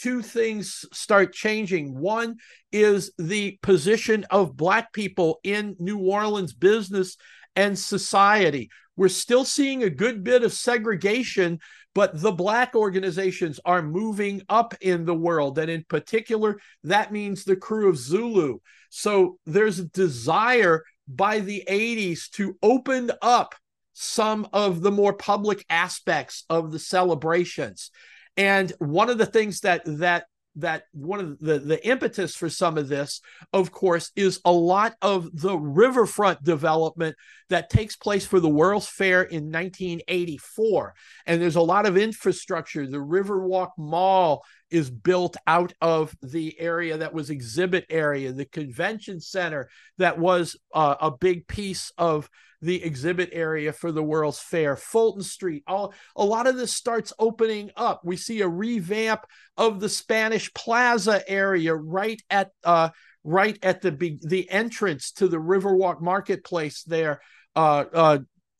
[SPEAKER 1] two things start changing. One is the position of Black people in New Orleans business and society. We're still seeing a good bit of segregation, but the Black organizations are moving up in the world. And in particular, that means the Krewe of Zulu. So there's a desire by the 80s to open up some of the more public aspects of the celebrations. And one of the things that that that one of the the impetus for some of this of course is a lot of the riverfront development that takes place for the world's fair in 1984 and there's a lot of infrastructure the riverwalk mall is built out of the area that was exhibit area the convention center that was uh, a big piece of the exhibit area for the World's Fair, Fulton Street. All a lot of this starts opening up. We see a revamp of the Spanish Plaza area right at uh, right at the the entrance to the Riverwalk Marketplace there. Uh, uh,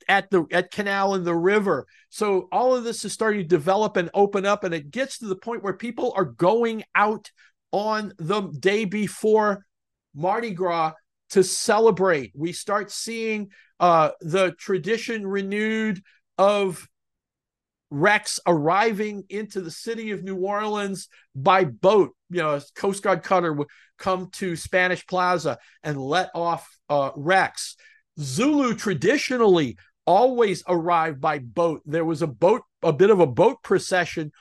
[SPEAKER 1] at the at canal and the river so all of this is starting to develop and open up and it gets to the point where people are going out on the day before mardi gras to celebrate we start seeing uh, the tradition renewed of Rex arriving into the city of New Orleans by boat. You know, a Coast Guard cutter would come to Spanish Plaza and let off uh, Rex. Zulu traditionally always arrived by boat. There was a boat, a bit of a boat procession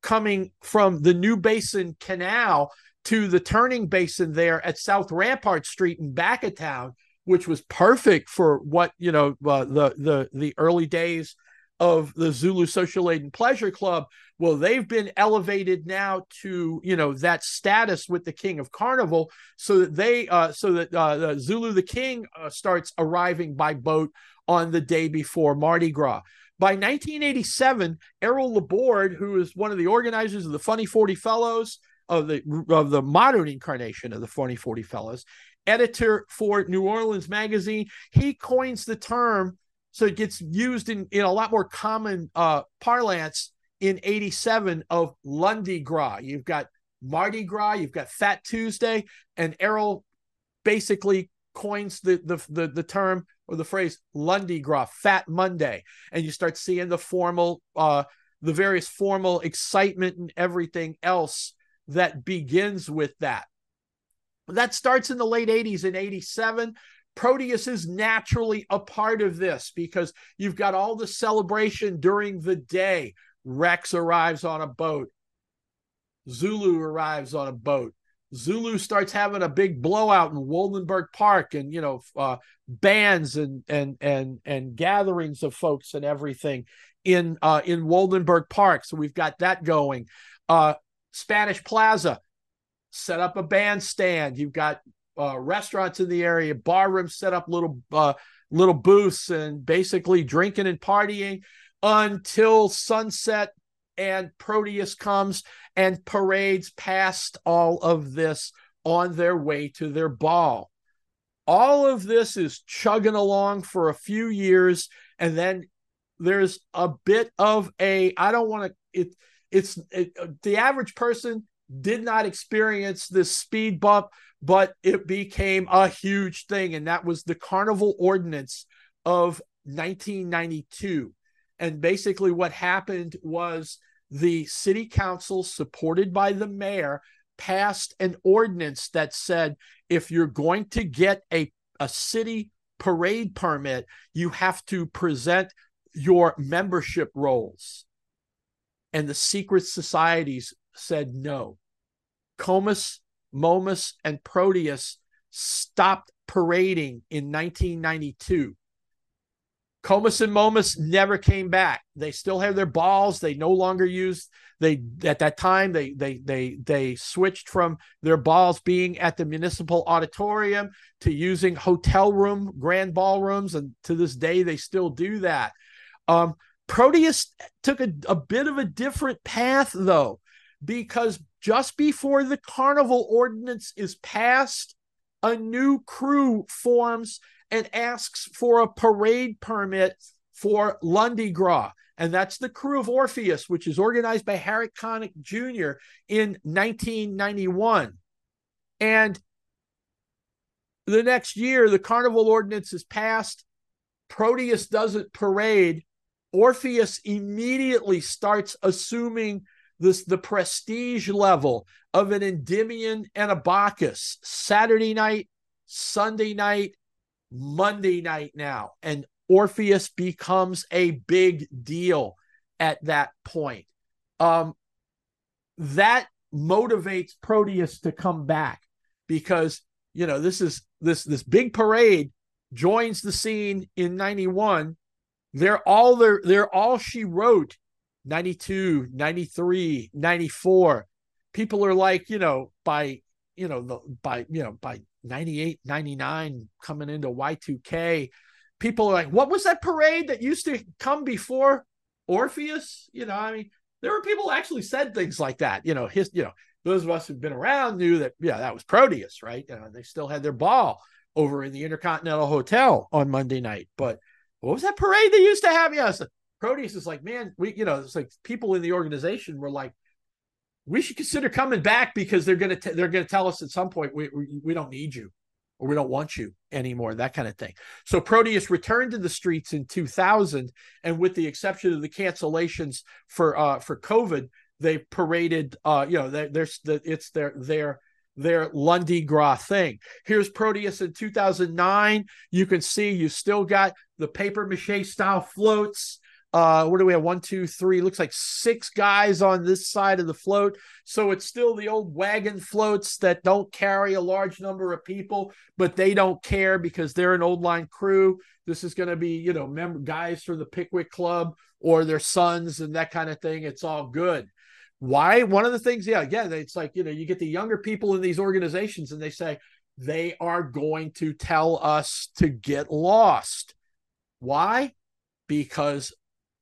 [SPEAKER 1] coming from the New Basin Canal to the turning basin there at South Rampart Street in back of town, which was perfect for what you know uh, the the the early days of the Zulu Social Aid and Pleasure Club. Well, they've been elevated now to you know that status with the King of Carnival, so that they uh, so that uh, the Zulu the King uh, starts arriving by boat on the day before Mardi Gras. By 1987, Errol Laborde, who is one of the organizers of the Phunny Phorty Phellows, of the of the modern incarnation of the Phunny Phorty Phellows, editor for New Orleans Magazine, he coins the term so it gets used in, in a lot more common uh, parlance in 87 of Lundi Gras. You've got Mardi Gras, you've got Fat Tuesday, and Errol basically coins the, the, the, the term or the phrase Lundi Gras, Fat Monday. And you start seeing the formal, uh, the various formal excitement and everything else that begins with that. That starts in the late 80s in 87. Proteus is naturally a part of this because you've got all the celebration during the day. Rex arrives on a boat. Zulu arrives on a boat. Zulu starts having a big blowout in Woldenberg Park, and you know, uh, bands and and and and gatherings of folks and everything in uh, in Woldenberg Park. So we've got that going. Uh, Spanish Plaza, set up a bandstand. You've got uh, restaurants in the area, bar rooms set up little uh, little booths, and basically drinking and partying until sunset. And Proteus comes and parades past all of this on their way to their ball. All of this is chugging along for a few years, and then there's a bit of a I don't want to it it's it, the average person did not experience this speed bump, but it became a huge thing. And that was the Carnival Ordinance of 1992. And basically, what happened was the city council, supported by the mayor, passed an ordinance that said if you're going to get a, a city parade permit, you have to present your membership rolls and the secret societies said no. Comus, Momus, and Proteus stopped parading in 1992. Comus and Momus never came back. They still have their balls. They no longer used they at that time they they they they switched from their balls being at the municipal auditorium to using hotel room grand ballrooms and to this day they still do that. Um, Proteus took a, a bit of a different path, though, because just before the carnival ordinance is passed, a new crew forms and asks for a parade permit for Lundi Gras. And that's the Krewe of Orpheus, which is organized by Harry Connick Jr. in 1991. And the next year, the carnival ordinance is passed. Proteus doesn't parade Orpheus immediately starts assuming this the prestige level of an Endymion and a Bacchus Saturday night, Sunday night, Monday night now. And Orpheus becomes a big deal at that point. Um, that motivates Proteus to come back because you know this is this this big parade joins the scene in 91 they're all they're, they're all she wrote 92, 93, 94. People are like, you know, by, you know, the by, you know, by 98, 99 coming into Y2K, people are like, what was that parade that used to come before Orpheus? You know, I mean, there were people actually said things like that. You know, his, you know, those of us who've been around knew that, yeah, that was Proteus, right? You know, they still had their ball over in the Intercontinental Hotel on Monday night. But what was that parade they used to have? Yes. Proteus is like, man, we, you know, it's like people in the organization were like, we should consider coming back because they're gonna t- they're gonna tell us at some point we, we we don't need you. or we don't want you anymore, that kind of thing. So Proteus returned to the streets in 2000, and with the exception of the cancellations for uh, for COVID, they paraded. Uh, you know, there's the it's their their their Lundi Gras thing. Here's Proteus in 2009. You can see you still got the paper mache style floats uh, what do we have? One, two, three. Looks like six guys on this side of the float. So it's still the old wagon floats that don't carry a large number of people, but they don't care because they're an old line krewe. This is going to be, you know, member guys from the Pickwick Club or their sons and that kind of thing. It's all good. Why? One of the things, yeah, again, it's like, you know, you get the younger people in these organizations and they say they are going to tell us to get lost. Why? Because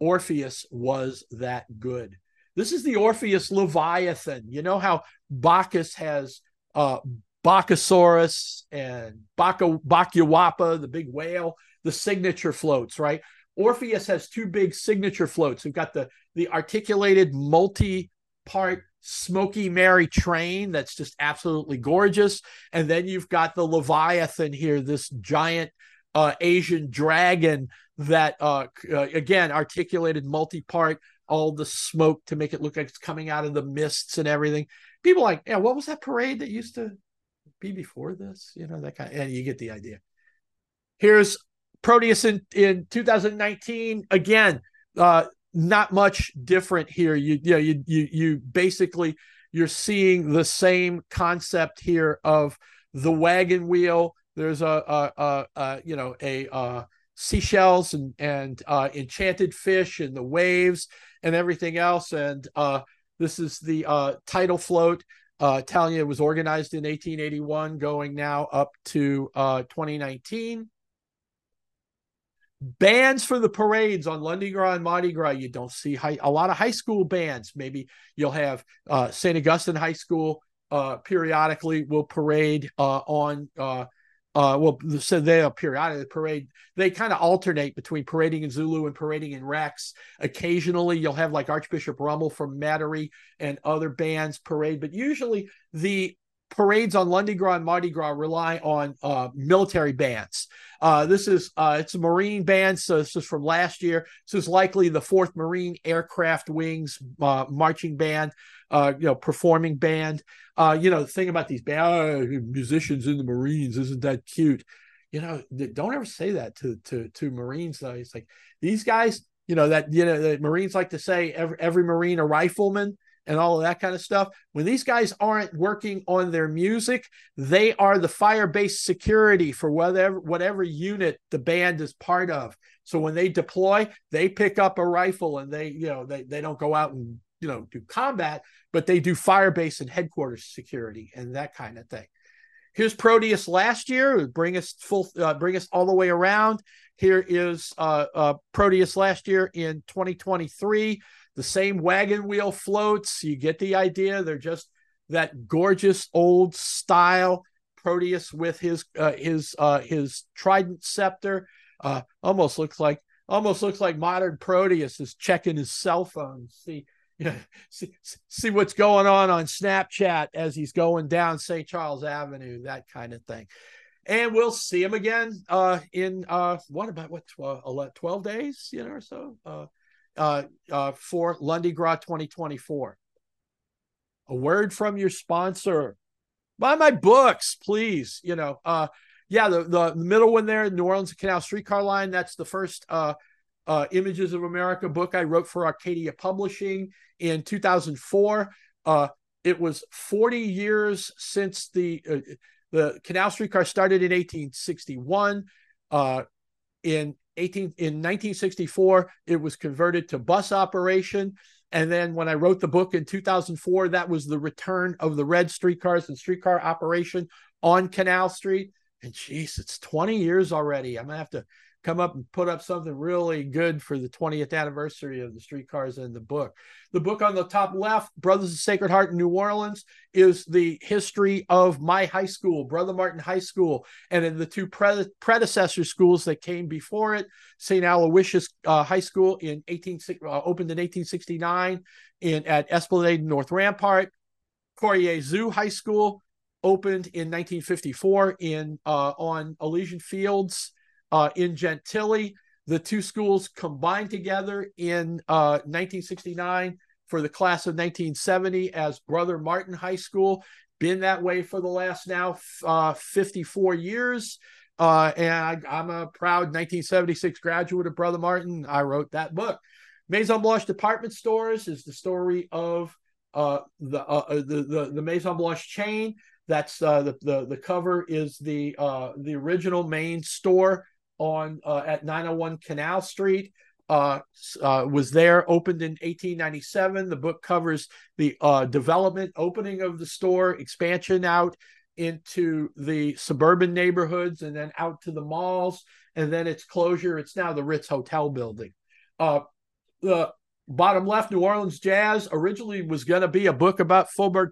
[SPEAKER 1] Orpheus was that good. This is the Orpheus Leviathan. You know how Bacchus has uh, Bacchasaurus and Bacchawhoppa, the big whale, the signature floats, right? Orpheus has two big signature floats. We've got the the articulated multi-part Smoky Mary train that's just absolutely gorgeous, and then you've got the Leviathan here, this giant uh, Asian dragon that uh, uh, again articulated multi-part all the smoke to make it look like it's coming out of the mists and everything. People like yeah what was that parade that used to be before this? You know that kind of, and you get the idea. Here's proteus in, in 2019 again uh not much different here. You you know you you, you basically you're seeing the same concept here of the wagon wheel there's a, a, a, a you know a, a seashells and and uh, enchanted fish and the waves and everything else. And uh, this is the uh, tidal float. Uh, Italia was organized in 1881, going now up to uh, 2019. Bands for the parades on Lundi Gras and Mardi Gras. You don't see high, a lot of high school bands. Maybe you'll have uh, St. Augustine High School uh, periodically will parade uh, on uh, well, so they are periodically parade. They kind of alternate between parading in Zulu and parading in Rex. Occasionally, you'll have like Archbishop Rummel from Metairie and other bands parade, but usually the parades on Lundi Gras and Mardi Gras rely on uh, military bands. Uh, this is uh, it's a Marine band, so this is from last year. This is likely the Fourth Marine Aircraft Wings uh, marching band, uh, you know, performing band. Uh, you know, the thing about these band, oh, musicians in the Marines isn't that cute. You know, don't ever say that to to to Marines though. It's like these guys, you know, that you know the Marines like to say every every Marine a rifleman and all of that kind of stuff. When these guys aren't working on their music, they are the fire based security for whatever whatever unit the band is part of. So when they deploy, they pick up a rifle and they, you know, they, they don't go out and, you know, do combat, but they do fire base and headquarters security and that kind of thing. Here's Proteus last year, bring us full, uh, bring us all the way around. Here is uh, uh, Proteus last year in 2023 the same wagon wheel floats. You get the idea. They're just that gorgeous old style Proteus with his uh, his uh, his trident scepter. Uh, almost looks like almost looks like modern Proteus is checking his cell phone. See, know, see, see what's going on on Snapchat as he's going down St. Charles Avenue, that kind of thing. And we'll see him again uh, in uh, what about what 12, 12 days, you know, or so. Uh, uh, uh, for Lundi Gras 2024. A word from your sponsor. Buy my books, please. You know, uh, yeah, the, the middle one there, New Orleans Canal Streetcar Line. That's the first uh, uh, Images of America book I wrote for Arcadia Publishing in 2004. Uh, it was 40 years since the uh, the Canal Streetcar started in 1861. Uh, in 18 in 1964 it was converted to bus operation and then when i wrote the book in 2004 that was the return of the red streetcars and streetcar operation on canal street and jeez it's 20 years already i'm gonna have to come up and put up something really good for the 20th anniversary of the streetcars in the book. The book on the top left, Brothers of Sacred Heart in New Orleans, is the history of my high school, Brother Martin High School, and in the two pre- predecessor schools that came before it, St. Aloysius uh, High School in 18 uh, opened in 1869 in at Esplanade North Rampart, Cor Jesu High School opened in 1954 in uh, on Elysian Fields uh, in Gentilly. The two schools combined together in 1969 for the class of 1970 as Brother Martin High School. Been that way for the last now uh, 54 years. Uh, and I, am a proud 1976 graduate of Brother Martin. I wrote that book. Maison Blanche Department Stores is the story of uh, the, uh, uh, the, the the Maison Blanche chain. That's uh, the, the the cover is the uh, the original main store on uh, at 901 Canal Street uh, uh, was there, opened in 1897. The book covers the uh, development, opening of the store, expansion out into the suburban neighborhoods, and then out to the malls, and then its closure. It's now the Ritz Hotel building. Uh, the bottom left, New Orleans Jazz, originally was going to be a book about Faubourg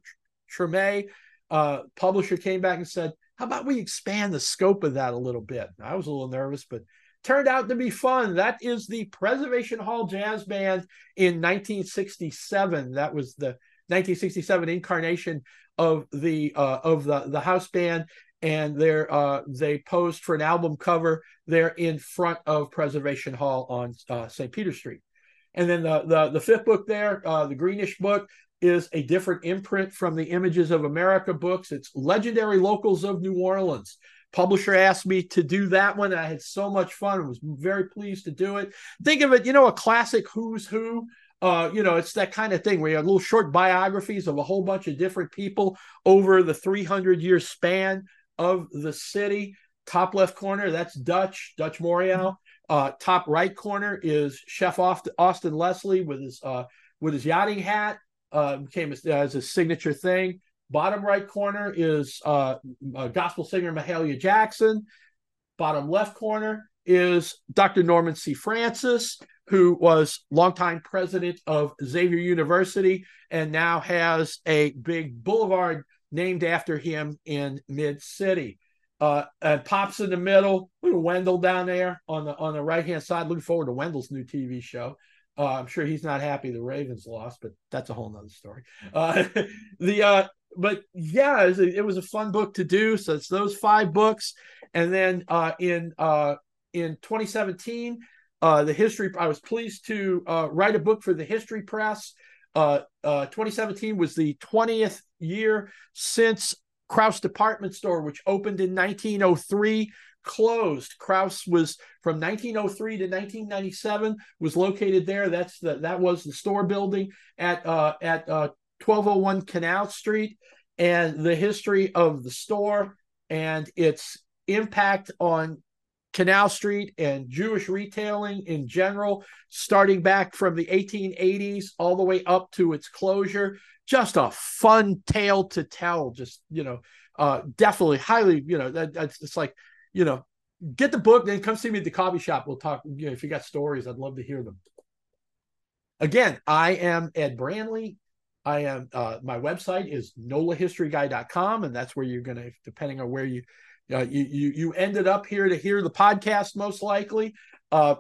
[SPEAKER 1] Treme. Uh, publisher came back and said, "How about we expand the scope of that a little bit?" I was a little nervous, but turned out to be fun. That is the Preservation Hall Jazz Band in 1967. That was the 1967 incarnation of the uh, of the the house band, and they uh, they posed for an album cover there in front of Preservation Hall on uh, St. Peter Street. And then the the, the fifth book there, uh, the greenish book, is a different imprint from the Images of America books. It's Legendary Locals of New Orleans publisher asked me to do that one. I had so much fun. I was very pleased to do it. Think of it, you know, a classic who's who. Uh, you know, it's that kind of thing where you have little short biographies of a whole bunch of different people over the 300 year span of the city. Top left corner, that's Dutch, Dutch Morial. Uh, top right corner is Chef Austin Leslie with his uh, with his yachting hat. Uh, became as, as a signature thing. Bottom right corner is uh, gospel singer Mahalia Jackson. Bottom left corner is Dr. Norman C. Francis, who was longtime president of Xavier University and now has a big boulevard named after him in Mid City. Uh, and pops in the middle. Wendell down there on the on the right hand side. Looking forward to Wendell's new TV show. Uh, I'm sure he's not happy the Ravens lost, but that's a whole nother story. Uh, (laughs) the uh, but yeah, it was, a, it was, a, fun book to do. So it's those five books, and then uh, in uh, in 2017, uh, the history. I was pleased to write a book for the History Press. Uh, uh, 2017 was the 20th year since Krauss Department Store, which opened in 1903, closed. Krauss was from 1903 to 1997 was located there. That's the that was the store building at uh, at uh, 1201 Canal Street and the history of the store and its impact on Canal Street and Jewish retailing in general, starting back from the 1880s all the way up to its closure. Just a fun tale to tell. Just, you know, uh, definitely highly, you know, that, that's it's like, you know, get the book, then come see me at the coffee shop. We'll talk. You know, if you got stories, I'd love to hear them. Again, I am Ed Branley. I am uh, my website is nolahistoryguy.com, and that's where you're to, depending on where you, uh, you you you ended up here to hear the podcast, most likely. Uh,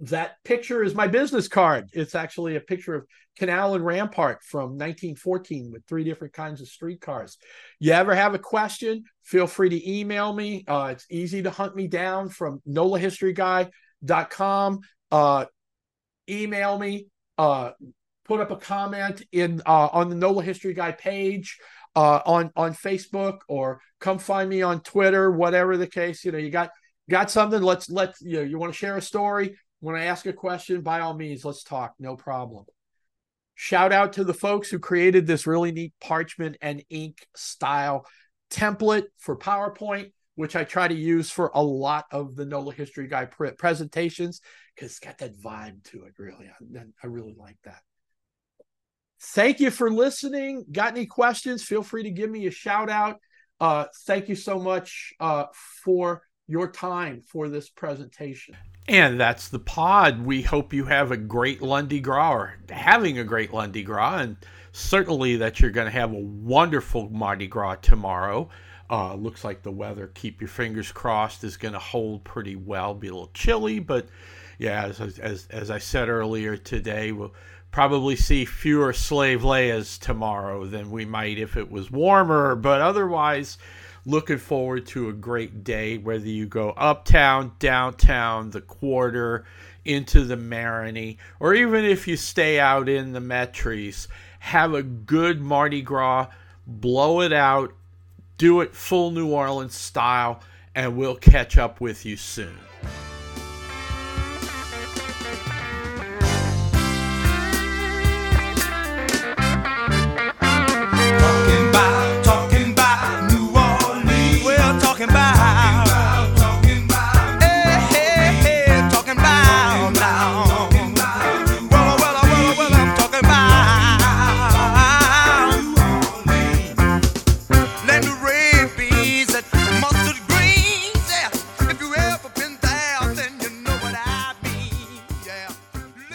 [SPEAKER 1] that picture is my business card. It's actually a picture of Canal and Rampart from 1914 with three different kinds of streetcars. You ever have a question? Feel free to email me. Uh, it's easy to hunt me down from nolahistoryguy.com. Uh, email me. Uh, put up a comment in uh, on the NOLA History Guy page uh, on on Facebook or come find me on Twitter, whatever the case. You know, you got got something. Let's let you know. You want to share a story? When I ask a question, by all means, let's talk. No problem. Shout out to the folks who created this really neat parchment and ink style template for PowerPoint, which I try to use for a lot of the NOLA History Guy presentations because it's got that vibe to it. Really, I, I really like that. Thank you for listening. Got any questions? Feel free to give me a shout out. Uh, thank you so much uh, for your time for this presentation.
[SPEAKER 2] And that's the pod. We hope you have a great Lundi Gras or having a great Lundi Gras, and certainly that you're going to have a wonderful Mardi Gras tomorrow. Uh, looks like the weather, keep your fingers crossed, is going to hold pretty well. Be a little chilly, but yeah, as, as, as I said earlier today, we'll
[SPEAKER 1] probably see fewer slave layas tomorrow than we might if it was warmer, but otherwise, looking forward to a great day, whether you go uptown, downtown, the quarter, into the Marigny, or even if you stay out in the Metries, have a good Mardi Gras, blow it out, do it full New Orleans style, and we'll catch up with you soon.